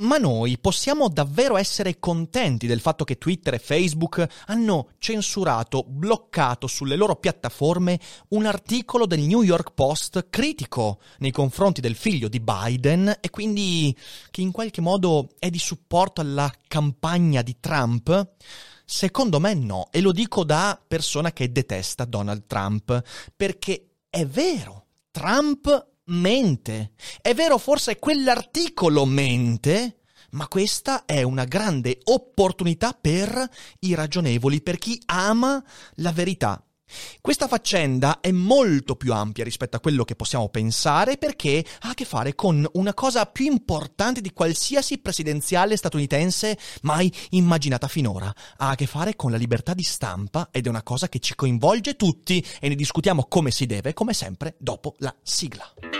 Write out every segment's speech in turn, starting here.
Ma noi possiamo davvero essere contenti del fatto che Twitter e Facebook hanno censurato, bloccato sulle loro piattaforme un articolo del New York Post critico nei confronti del figlio di Biden e quindi che in qualche modo è di supporto alla campagna di Trump? Secondo me no, e lo dico da persona che detesta Donald Trump, perché è vero, Trump mente. È vero, forse quell'articolo mente, ma questa è una grande opportunità per i ragionevoli, per chi ama la verità. Questa faccenda è molto più ampia rispetto a quello che possiamo pensare perché ha a che fare con una cosa più importante di qualsiasi presidenziale statunitense mai immaginata finora. Ha a che fare con la libertà di stampa ed è una cosa che ci coinvolge tutti e ne discutiamo come si deve, come sempre, dopo la sigla.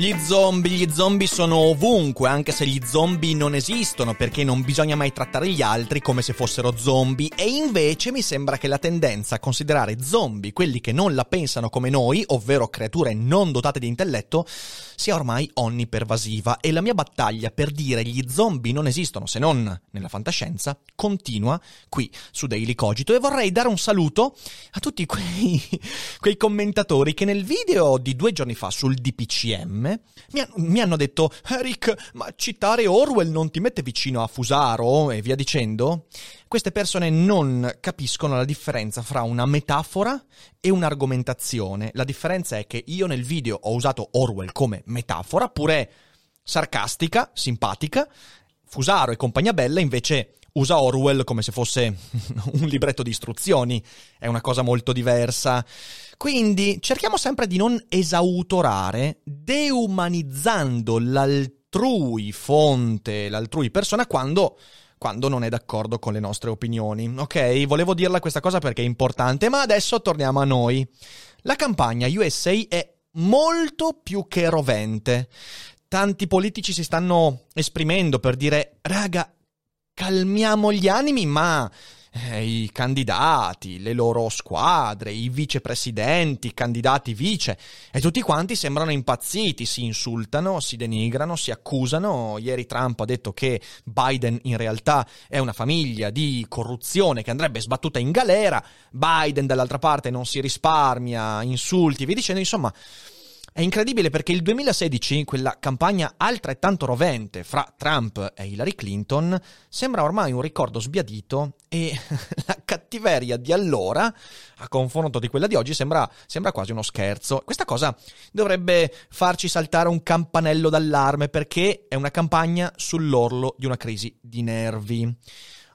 Gli zombie, gli zombie sono ovunque, anche se gli zombie non esistono, perché non bisogna mai trattare gli altri come se fossero zombie. E invece mi sembra che la tendenza a considerare zombie quelli che non la pensano come noi, ovvero creature non dotate di intelletto, sia ormai onnipervasiva. E la mia battaglia per dire gli zombie non esistono se non nella fantascienza continua qui su Daily Cogito. E vorrei dare un saluto a tutti quei, quei commentatori che nel video di due giorni fa sul DPCM mi, mi, hanno detto Eric, ma citare Orwell non ti mette vicino a Fusaro e via dicendo? Queste persone non capiscono la differenza fra una metafora e un'argomentazione. La differenza è che io nel video ho usato Orwell come metafora, pure sarcastica, simpatica. Fusaro e compagnia bella invece usa Orwell come se fosse un libretto di istruzioni. È una cosa molto diversa. Quindi cerchiamo sempre di non esautorare, deumanizzando l'altrui fonte, l'altrui persona quando quando non è d'accordo con le nostre opinioni. Ok, volevo dirla questa cosa perché è importante, ma adesso torniamo a noi. La campagna USA è molto più che rovente. Tanti politici si stanno esprimendo per dire, raga, calmiamo gli animi, ma eh, i candidati, le loro squadre, i vicepresidenti, i candidati vice, e tutti quanti sembrano impazziti, si insultano, si denigrano, si accusano. Ieri Trump ha detto che Biden in realtà è una famiglia di corruzione che andrebbe sbattuta in galera, Biden dall'altra parte non si risparmia, insulti, vi dicendo, insomma... È incredibile perché il 2016, quella campagna altrettanto rovente fra Trump e Hillary Clinton, sembra ormai un ricordo sbiadito e la cattiveria di allora, a confronto di quella di oggi, sembra, sembra quasi uno scherzo. Questa cosa dovrebbe farci saltare un campanello d'allarme perché è una campagna sull'orlo di una crisi di nervi.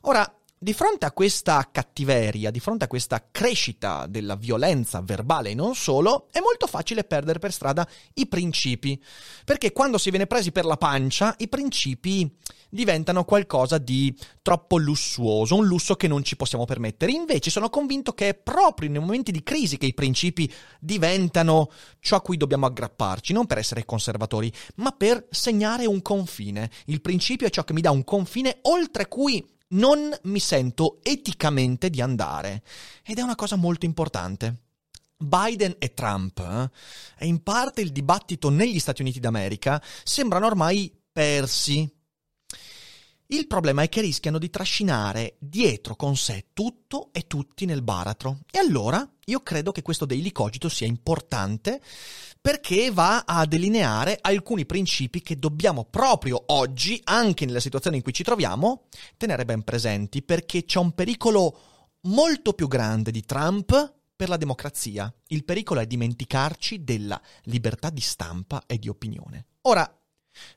Ora, di fronte a questa cattiveria, di fronte a questa crescita della violenza verbale e non solo, è molto facile perdere per strada i principi, perché quando si viene presi per la pancia, i principi diventano qualcosa di troppo lussuoso, un lusso che non ci possiamo permettere. Invece sono convinto che è proprio nei momenti di crisi che i principi diventano ciò a cui dobbiamo aggrapparci, non per essere conservatori, ma per segnare un confine. Il principio è ciò che mi dà un confine oltre cui non mi sento eticamente di andare. Ed è una cosa molto importante. Biden e Trump, eh, e in parte il dibattito negli Stati Uniti d'America, sembrano ormai persi. Il problema è che rischiano di trascinare dietro con sé tutto e tutti nel baratro. E allora io credo che questo daily cogito sia importante perché va a delineare alcuni principi che dobbiamo proprio oggi, anche nella situazione in cui ci troviamo, tenere ben presenti perché c'è un pericolo molto più grande di Trump per la democrazia. Il pericolo è dimenticarci della libertà di stampa e di opinione. Ora,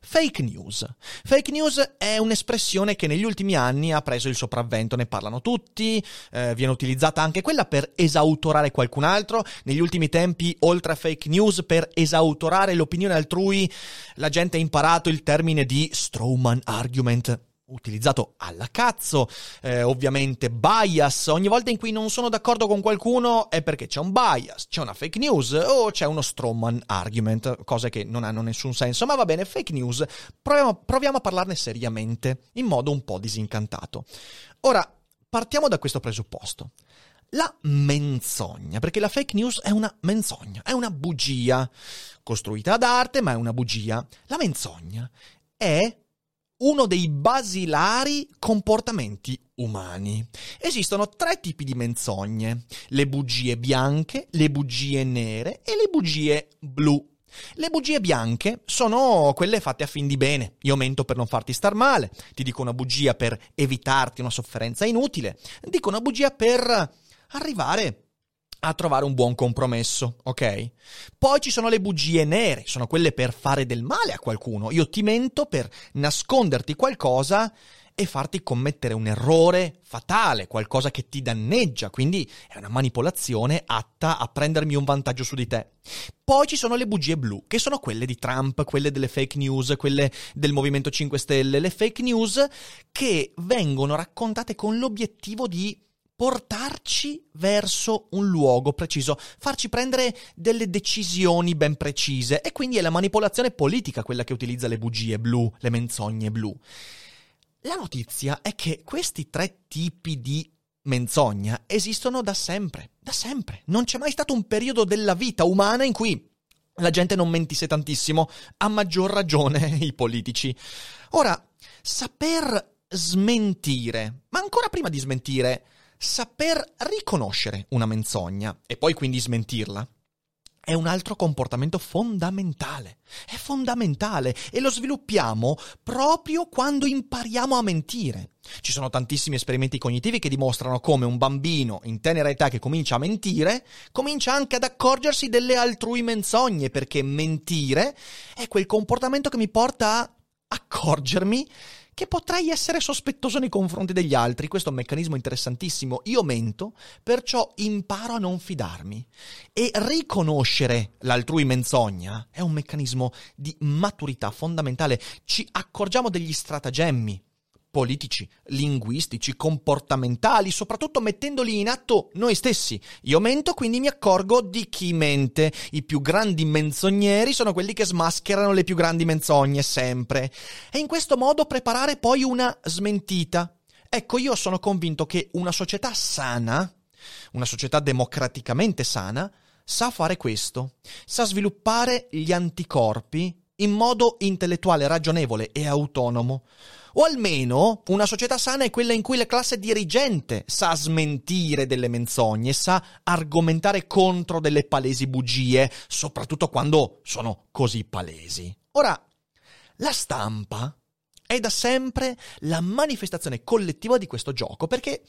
Fake news. Fake news è un'espressione che negli ultimi anni ha preso il sopravvento, ne parlano tutti, eh, viene utilizzata anche quella per esautorare qualcun altro. Negli ultimi tempi, oltre a fake news, per esautorare l'opinione altrui, la gente ha imparato il termine di strawman argument, utilizzato alla cazzo, eh, ovviamente bias, ogni volta in cui non sono d'accordo con qualcuno è perché c'è un bias, c'è una fake news o c'è uno strawman argument, cose che non hanno nessun senso, ma va bene, fake news, proviamo, proviamo a parlarne seriamente, in modo un po' disincantato. Ora, partiamo da questo presupposto. La menzogna, perché la fake news è una menzogna, è una bugia, costruita ad arte, ma è una bugia. La menzogna è uno dei basilari comportamenti umani. Esistono tre tipi di menzogne, le bugie bianche, le bugie nere e le bugie blu. Le bugie bianche sono quelle fatte a fin di bene. Io mento per non farti star male, ti dico una bugia per evitarti una sofferenza inutile, dico una bugia per arrivare a trovare un buon compromesso, ok? Poi ci sono le bugie nere, sono quelle per fare del male a qualcuno. Io ti mento per nasconderti qualcosa e farti commettere un errore fatale, qualcosa che ti danneggia, quindi è una manipolazione atta a prendermi un vantaggio su di te. Poi ci sono le bugie blu, che sono quelle di Trump, quelle delle fake news, quelle del Movimento 5 Stelle, le fake news che vengono raccontate con l'obiettivo di portarci verso un luogo preciso, farci prendere delle decisioni ben precise e quindi è la manipolazione politica quella che utilizza le bugie blu, le menzogne blu. La notizia è che questi tre tipi di menzogna esistono da sempre, da sempre. Non c'è mai stato un periodo della vita umana in cui la gente non mentisse tantissimo, a maggior ragione i politici. Ora, saper smentire, ma ancora prima di smentire, saper riconoscere una menzogna e poi quindi smentirla è un altro comportamento fondamentale. È fondamentale e lo sviluppiamo proprio quando impariamo a mentire. Ci sono tantissimi esperimenti cognitivi che dimostrano come un bambino in tenera età che comincia a mentire, comincia anche ad accorgersi delle altrui menzogne, perché mentire è quel comportamento che mi porta a accorgermi che potrei essere sospettoso nei confronti degli altri. Questo è un meccanismo interessantissimo. Io mento, perciò imparo a non fidarmi. E riconoscere l'altrui menzogna è un meccanismo di maturità fondamentale. Ci accorgiamo degli stratagemmi politici, linguistici, comportamentali, soprattutto mettendoli in atto noi stessi. Io mento, quindi mi accorgo di chi mente. I più grandi menzogneri sono quelli che smascherano le più grandi menzogne sempre. E in questo modo preparare poi una smentita. Ecco, io sono convinto che una società sana, una società democraticamente sana, sa fare questo, sa sviluppare gli anticorpi in modo intellettuale, ragionevole e autonomo. O almeno una società sana è quella in cui la classe dirigente sa smentire delle menzogne, sa argomentare contro delle palesi bugie, soprattutto quando sono così palesi. Ora, la stampa è da sempre la manifestazione collettiva di questo gioco, perché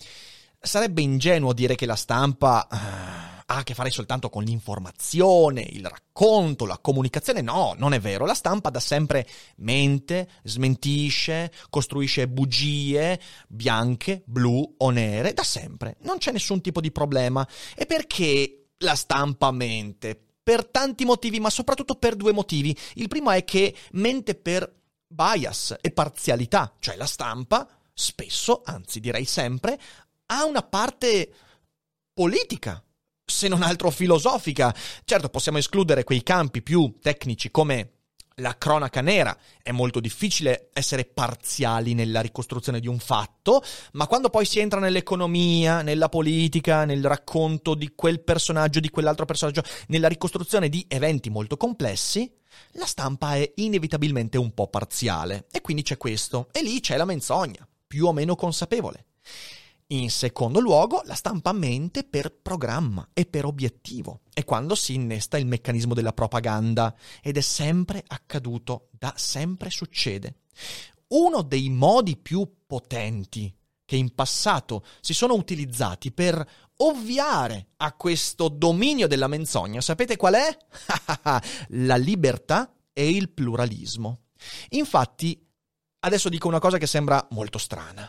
sarebbe ingenuo dire che la stampa uh, ha a che fare soltanto con l'informazione, il racconto, la comunicazione. No, non è vero. La stampa da sempre mente, smentisce, costruisce bugie bianche, blu o nere, da sempre. Non c'è nessun tipo di problema. E perché la stampa mente? Per tanti motivi, ma soprattutto per due motivi. Il primo è che mente per bias e parzialità, cioè la stampa spesso, anzi direi sempre, ha una parte politica se non altro filosofica. Certo, possiamo escludere quei campi più tecnici come la cronaca nera. È molto difficile essere parziali nella ricostruzione di un fatto, ma quando poi si entra nell'economia, nella politica, nel racconto di quel personaggio, di quell'altro personaggio, nella ricostruzione di eventi molto complessi, la stampa è inevitabilmente un po' parziale. E quindi c'è questo. E lì c'è la menzogna, più o meno consapevole. In secondo luogo, la stampa mente per programma e per obiettivo. È quando si innesta il meccanismo della propaganda ed è sempre accaduto, da sempre succede. Uno dei modi più potenti che in passato si sono utilizzati per ovviare a questo dominio della menzogna, sapete qual è? la libertà e il pluralismo. Infatti, adesso dico una cosa che sembra molto strana.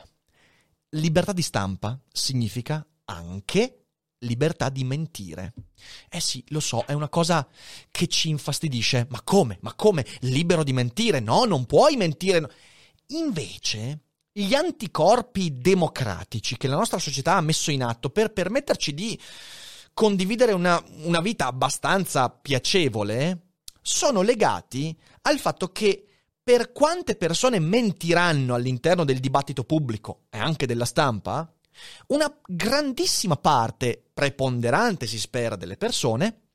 Libertà di stampa significa anche libertà di mentire. Eh sì, lo so, è una cosa che ci infastidisce. Ma come? Ma come? Libero di mentire? No, non puoi mentire. Invece, gli anticorpi democratici che la nostra società ha messo in atto per permetterci di condividere una, una vita abbastanza piacevole sono legati al fatto che per quante persone mentiranno all'interno del dibattito pubblico e anche della stampa, una grandissima parte, preponderante si spera, delle persone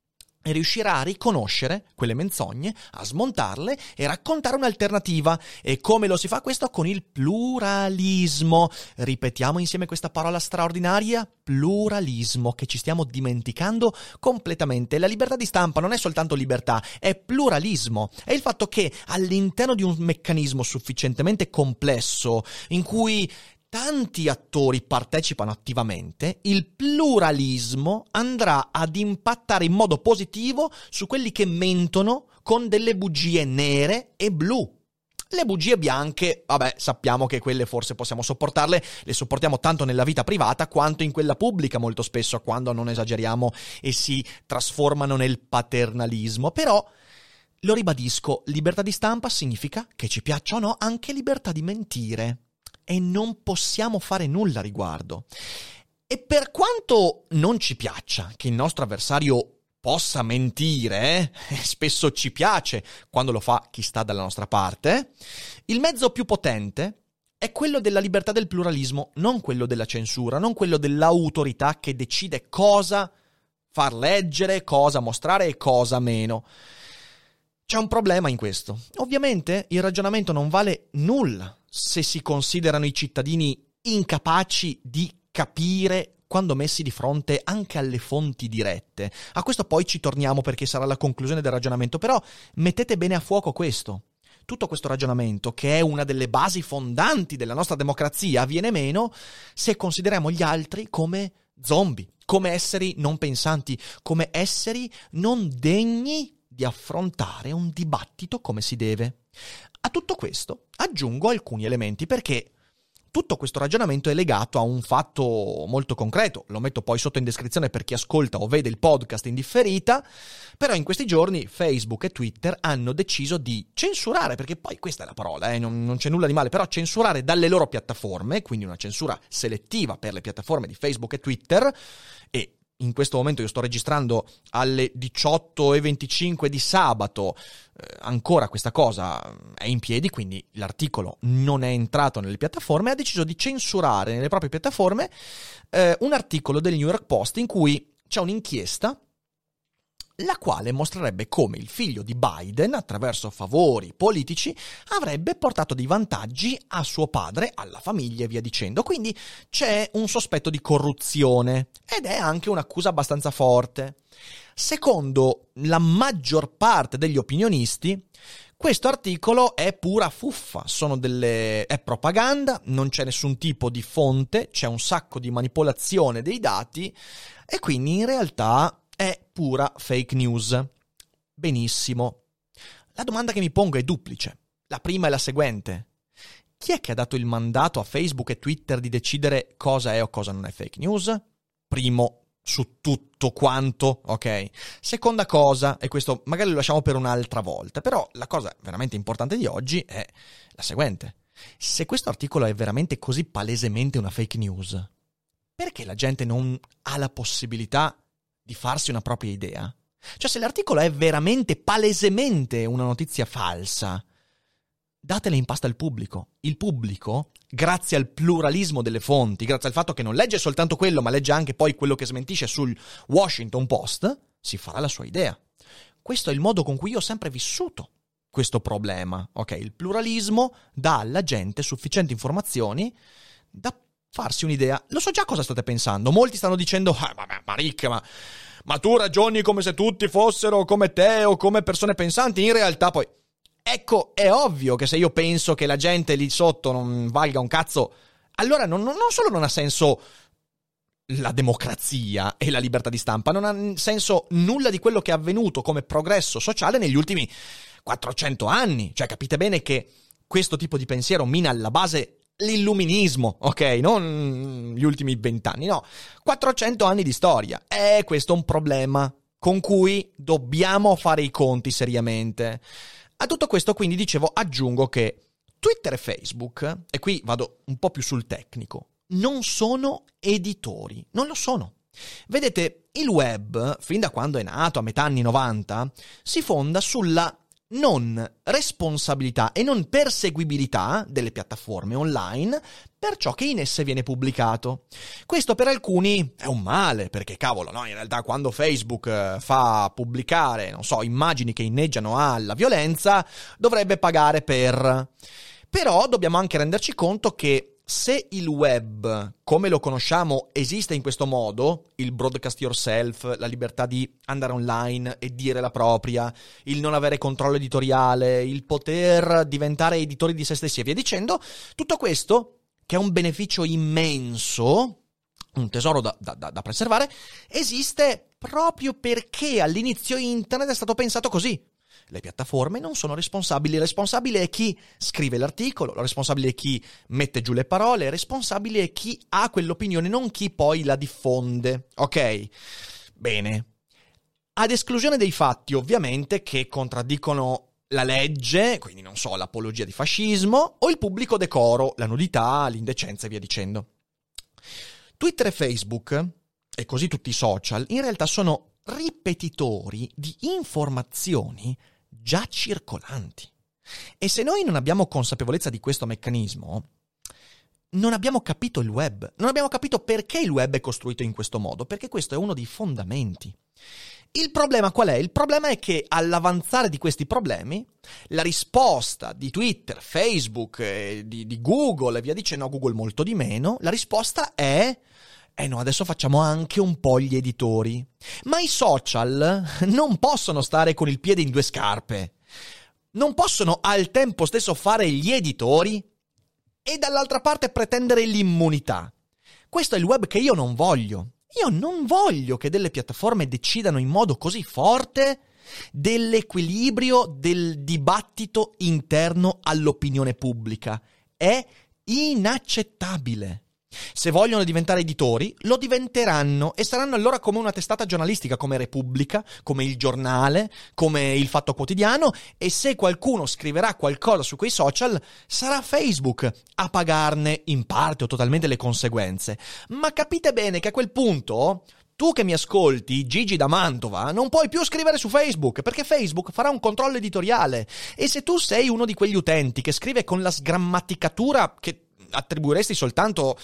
riuscirà a riconoscere quelle menzogne, a smontarle e raccontare un'alternativa. E come lo si fa questo? Con il pluralismo. Ripetiamo insieme questa parola straordinaria, pluralismo, che ci stiamo dimenticando completamente. La libertà di stampa non è soltanto libertà, è pluralismo. È il fatto che all'interno di un meccanismo sufficientemente complesso, in cui tanti attori partecipano attivamente, il pluralismo andrà ad impattare in modo positivo su quelli che mentono con delle bugie nere e blu. Le bugie bianche, vabbè, sappiamo che quelle forse possiamo sopportarle, le sopportiamo tanto nella vita privata quanto in quella pubblica molto spesso, quando non esageriamo e si trasformano nel paternalismo. Però, lo ribadisco, libertà di stampa significa, che ci piaccia o no, anche libertà di mentire e non possiamo fare nulla riguardo. E per quanto non ci piaccia che il nostro avversario possa mentire, eh, spesso ci piace quando lo fa chi sta dalla nostra parte, il mezzo più potente è quello della libertà del pluralismo, non quello della censura, non quello dell'autorità che decide cosa far leggere, cosa mostrare e cosa meno. C'è un problema in questo. Ovviamente il ragionamento non vale nulla se si considerano i cittadini incapaci di capire quando messi di fronte anche alle fonti dirette. A questo poi ci torniamo perché sarà la conclusione del ragionamento, però mettete bene a fuoco questo. Tutto questo ragionamento, che è una delle basi fondanti della nostra democrazia, viene meno se consideriamo gli altri come zombie, come esseri non pensanti, come esseri non degni di affrontare un dibattito come si deve. A tutto questo aggiungo alcuni elementi perché tutto questo ragionamento è legato a un fatto molto concreto, lo metto poi sotto in descrizione per chi ascolta o vede il podcast in differita, però in questi giorni Facebook e Twitter hanno deciso di censurare, perché poi questa è la parola, eh, non, non c'è nulla di male, però censurare dalle loro piattaforme, quindi una censura selettiva per le piattaforme di Facebook e Twitter, e in questo momento io sto registrando alle 18.25 di sabato, eh, ancora questa cosa è in piedi, quindi l'articolo non è entrato nelle piattaforme, ha deciso di censurare nelle proprie piattaforme eh, un articolo del New York Post in cui c'è un'inchiesta la quale mostrerebbe come il figlio di Biden, attraverso favori politici, avrebbe portato dei vantaggi a suo padre, alla famiglia e via dicendo. Quindi c'è un sospetto di corruzione ed è anche un'accusa abbastanza forte. Secondo la maggior parte degli opinionisti, questo articolo è pura fuffa, delle... è propaganda, non c'è nessun tipo di fonte, c'è un sacco di manipolazione dei dati e quindi in realtà è pura fake news. Benissimo. La domanda che mi pongo è duplice. La prima è la seguente. Chi è che ha dato il mandato a Facebook e Twitter di decidere cosa è o cosa non è fake news? Primo su tutto quanto, ok? Seconda cosa, e questo magari lo lasciamo per un'altra volta, però la cosa veramente importante di oggi è la seguente. Se questo articolo è veramente così palesemente una fake news, perché la gente non ha la possibilità di farsi una propria idea? Cioè, se l'articolo è veramente, palesemente una notizia falsa, datela in pasta al pubblico. Il pubblico, grazie al pluralismo delle fonti, grazie al fatto che non legge soltanto quello, ma legge anche poi quello che smentisce sul Washington Post, si farà la sua idea. Questo è il modo con cui io ho sempre vissuto questo problema. Ok, il pluralismo dà alla gente sufficienti informazioni da farsi un'idea. Lo so già cosa state pensando. Molti stanno dicendo, ah, vabbè, ma Rick, ma, ma tu ragioni come se tutti fossero come te o come persone pensanti. In realtà poi... Ecco, è ovvio che se io penso che la gente lì sotto non valga un cazzo, allora non, non solo non ha senso la democrazia e la libertà di stampa, non ha senso nulla di quello che è avvenuto come progresso sociale negli ultimi 400 anni. Cioè, capite bene che questo tipo di pensiero mina alla base l'illuminismo, ok? Non gli ultimi vent'anni, no. 400 anni di storia. E questo è un problema con cui dobbiamo fare i conti seriamente. A tutto questo, quindi, dicevo, aggiungo che Twitter e Facebook, e qui vado un po' più sul tecnico, non sono editori, non lo sono. Vedete, il web, fin da quando è nato, a metà anni 90, si fonda sulla non responsabilità e non perseguibilità delle piattaforme online per ciò che in esse viene pubblicato. Questo per alcuni è un male, perché cavolo, no? In realtà quando Facebook eh, fa pubblicare, non so, immagini che inneggiano alla violenza, dovrebbe pagare per... Però dobbiamo anche renderci conto che se il web, come lo conosciamo, esiste in questo modo, il broadcast yourself, la libertà di andare online e dire la propria, il non avere controllo editoriale, il poter diventare editori di se stessi e via dicendo, tutto questo, che è un beneficio immenso, un tesoro da, da, da preservare, esiste proprio perché all'inizio internet è stato pensato così. Le piattaforme non sono responsabili, il responsabile è chi scrive l'articolo, il responsabile è chi mette giù le parole, il responsabile è chi ha quell'opinione, non chi poi la diffonde. Ok? Bene. Ad esclusione dei fatti, ovviamente, che contraddicono la legge, quindi non so, l'apologia di fascismo, o il pubblico decoro, la nudità, l'indecenza e via dicendo. Twitter e Facebook, e così tutti i social, in realtà sono ripetitori di informazioni già circolanti. E se noi non abbiamo consapevolezza di questo meccanismo, non abbiamo capito il web, non abbiamo capito perché il web è costruito in questo modo, perché questo è uno dei fondamenti. Il problema qual è? Il problema è che all'avanzare di questi problemi, la risposta di Twitter, Facebook, eh, di, di Google e via dicendo, Google molto di meno, la risposta è eh no, adesso facciamo anche un po' gli editori. Ma i social non possono stare con il piede in due scarpe. Non possono al tempo stesso fare gli editori e dall'altra parte pretendere l'immunità. Questo è il web che io non voglio. Io non voglio che delle piattaforme decidano in modo così forte dell'equilibrio del dibattito interno all'opinione pubblica. È inaccettabile. Se vogliono diventare editori, lo diventeranno e saranno allora come una testata giornalistica, come Repubblica, come Il Giornale, come Il Fatto Quotidiano e se qualcuno scriverà qualcosa su quei social, sarà Facebook a pagarne in parte o totalmente le conseguenze. Ma capite bene che a quel punto tu che mi ascolti, Gigi da Mantova, non puoi più scrivere su Facebook perché Facebook farà un controllo editoriale. E se tu sei uno di quegli utenti che scrive con la sgrammaticatura che attribuiresti soltanto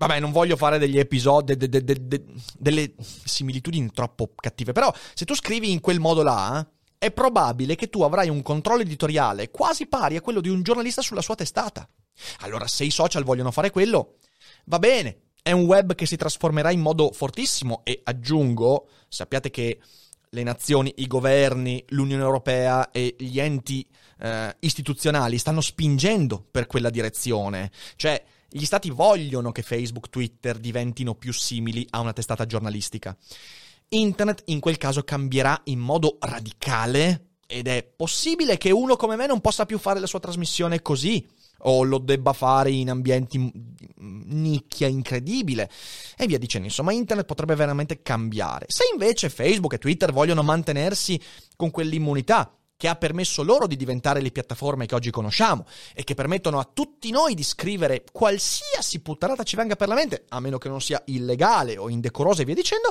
Vabbè, non voglio fare degli episodi, de, de, de, delle similitudini troppo cattive, però se tu scrivi in quel modo là, è probabile che tu avrai un controllo editoriale quasi pari a quello di un giornalista sulla sua testata. Allora, se i social vogliono fare quello, va bene, è un web che si trasformerà in modo fortissimo e aggiungo, sappiate che le nazioni, i governi, l'Unione Europea e gli enti eh, istituzionali stanno spingendo per quella direzione. Cioè, gli stati vogliono che Facebook, Twitter diventino più simili a una testata giornalistica. Internet in quel caso cambierà in modo radicale ed è possibile che uno come me non possa più fare la sua trasmissione così o lo debba fare in ambienti nicchia incredibile e via dicendo. Insomma, internet potrebbe veramente cambiare. Se invece Facebook e Twitter vogliono mantenersi con quell'immunità che ha permesso loro di diventare le piattaforme che oggi conosciamo e che permettono a tutti noi di scrivere qualsiasi puttanata ci venga per la mente, a meno che non sia illegale o indecorosa e via dicendo,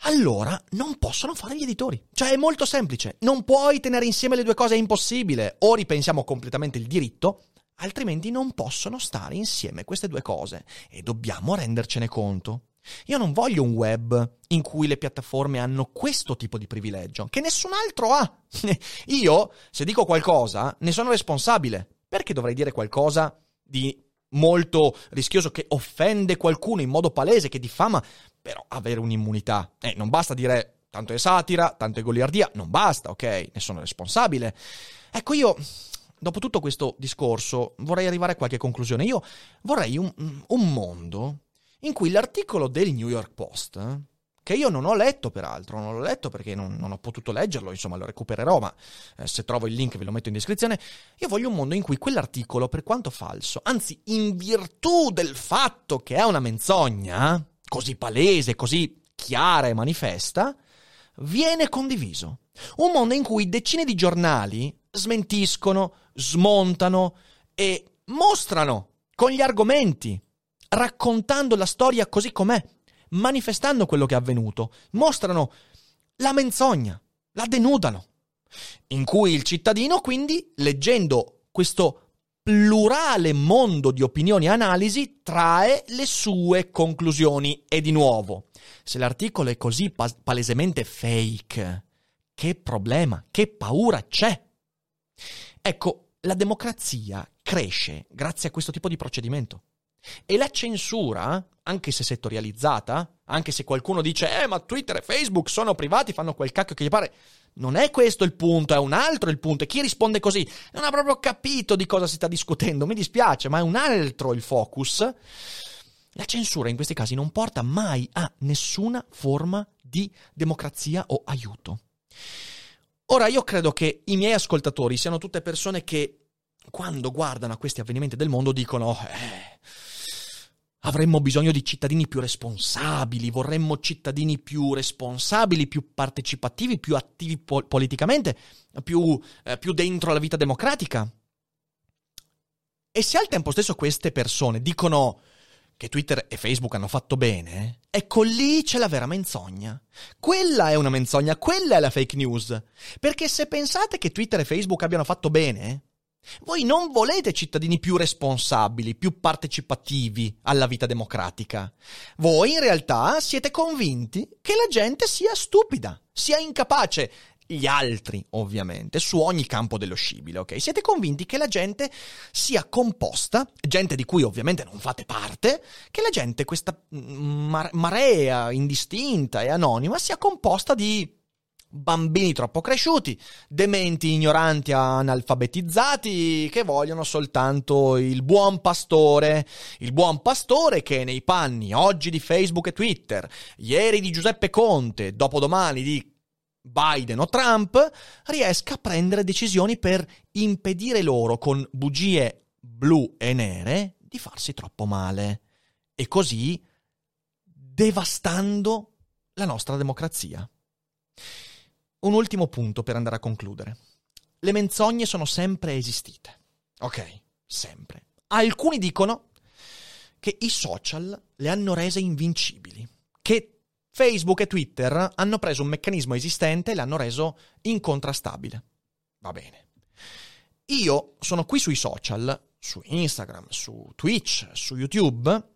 allora non possono fare gli editori. Cioè è molto semplice, non puoi tenere insieme le due cose, è impossibile. O ripensiamo completamente il diritto, altrimenti non possono stare insieme queste due cose e dobbiamo rendercene conto. Io non voglio un web in cui le piattaforme hanno questo tipo di privilegio, che nessun altro ha. Io, se dico qualcosa, ne sono responsabile. Perché dovrei dire qualcosa di molto rischioso che offende qualcuno in modo palese, che diffama, però avere un'immunità? Eh, non basta dire tanto è satira, tanto è goliardia, non basta, ok? Ne sono responsabile. Ecco, io dopo tutto questo discorso vorrei arrivare a qualche conclusione. Io vorrei un, un mondo in cui l'articolo del New York Post, che io non ho letto peraltro, non l'ho letto perché non, non ho potuto leggerlo, insomma lo recupererò, ma eh, se trovo il link ve lo metto in descrizione. Io voglio un mondo in cui quell'articolo, per quanto falso, anzi in virtù del fatto che è una menzogna, così palese, così chiara e manifesta, viene condiviso. Un mondo in cui decine di giornali smentiscono, smontano e mostrano con gli argomenti, raccontando la storia così com'è, manifestando quello che è avvenuto, mostrano la menzogna, la denudano. In cui il cittadino, quindi, leggendo questo plurale mondo di opinioni e analisi, trae le sue conclusioni. E di nuovo, se l'articolo è così pa- palesemente fake, che problema, che paura c'è? Ecco, la democrazia cresce grazie a questo tipo di procedimento. E la censura, anche se settorializzata, anche se qualcuno dice, eh, ma Twitter e Facebook sono privati, fanno quel cacchio che gli pare, non è questo il punto, è un altro il punto. E chi risponde così non ha proprio capito di cosa si sta discutendo. Mi dispiace, ma è un altro il focus. La censura in questi casi non porta mai a nessuna forma di democrazia o aiuto. Ora, io credo che i miei ascoltatori siano tutte persone che, quando guardano a questi avvenimenti del mondo, dicono: eh, avremmo bisogno di cittadini più responsabili, vorremmo cittadini più responsabili, più partecipativi, più attivi po- politicamente, più, eh, più dentro la vita democratica. E se al tempo stesso queste persone dicono che Twitter e Facebook hanno fatto bene, ecco lì c'è la vera menzogna. Quella è una menzogna, quella è la fake news. Perché se pensate che Twitter e Facebook abbiano fatto bene, voi non volete cittadini più responsabili, più partecipativi alla vita democratica. Voi in realtà siete convinti che la gente sia stupida, sia incapace gli altri, ovviamente, su ogni campo dello scibile, ok? Siete convinti che la gente sia composta, gente di cui ovviamente non fate parte, che la gente, questa marea indistinta e anonima, sia composta di bambini troppo cresciuti, dementi, ignoranti, analfabetizzati, che vogliono soltanto il buon pastore, il buon pastore che nei panni oggi di Facebook e Twitter, ieri di Giuseppe Conte, dopodomani di Biden o Trump, riesca a prendere decisioni per impedire loro con bugie blu e nere di farsi troppo male e così devastando la nostra democrazia. Un ultimo punto per andare a concludere. Le menzogne sono sempre esistite. Ok, sempre. Alcuni dicono che i social le hanno rese invincibili, che Facebook e Twitter hanno preso un meccanismo esistente e l'hanno reso incontrastabile. Va bene. Io sono qui sui social, su Instagram, su Twitch, su YouTube,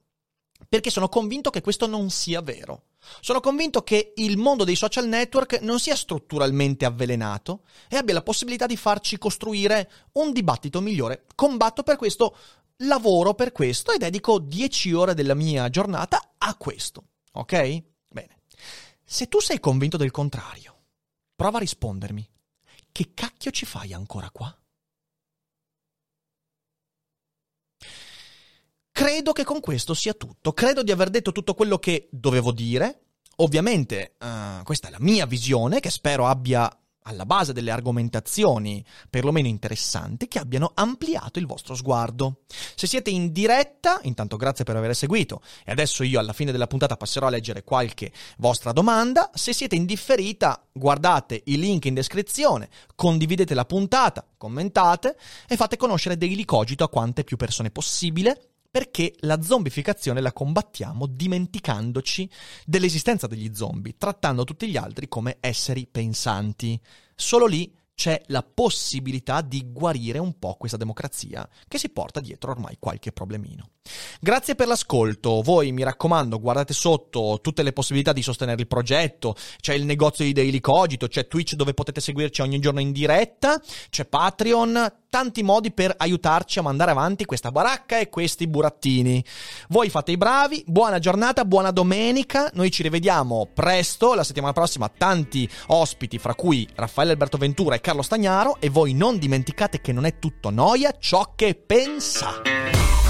perché sono convinto che questo non sia vero. Sono convinto che il mondo dei social network non sia strutturalmente avvelenato e abbia la possibilità di farci costruire un dibattito migliore. Combatto per questo, lavoro per questo e dedico 10 ore della mia giornata a questo. Ok? Se tu sei convinto del contrario, prova a rispondermi. Che cacchio ci fai ancora qua? Credo che con questo sia tutto. Credo di aver detto tutto quello che dovevo dire. Ovviamente, uh, questa è la mia visione, che spero abbia alla base delle argomentazioni perlomeno interessanti che abbiano ampliato il vostro sguardo. Se siete in diretta, intanto grazie per aver seguito e adesso io alla fine della puntata passerò a leggere qualche vostra domanda. Se siete in differita, guardate i link in descrizione, condividete la puntata, commentate e fate conoscere Daily Cogito a quante più persone possibile perché la zombificazione la combattiamo dimenticandoci dell'esistenza degli zombie, trattando tutti gli altri come esseri pensanti. Solo lì c'è la possibilità di guarire un po' questa democrazia che si porta dietro ormai qualche problemino. Grazie per l'ascolto, voi mi raccomando guardate sotto tutte le possibilità di sostenere il progetto, c'è il negozio di Daily Cogito, c'è Twitch dove potete seguirci ogni giorno in diretta, c'è Patreon, tanti modi per aiutarci a mandare avanti questa baracca e questi burattini. Voi fate i bravi, buona giornata, buona domenica, noi ci rivediamo presto, la settimana prossima tanti ospiti, fra cui Raffaele Alberto Ventura e Carlo Stagnaro e voi non dimenticate che non è tutto noia ciò che pensa.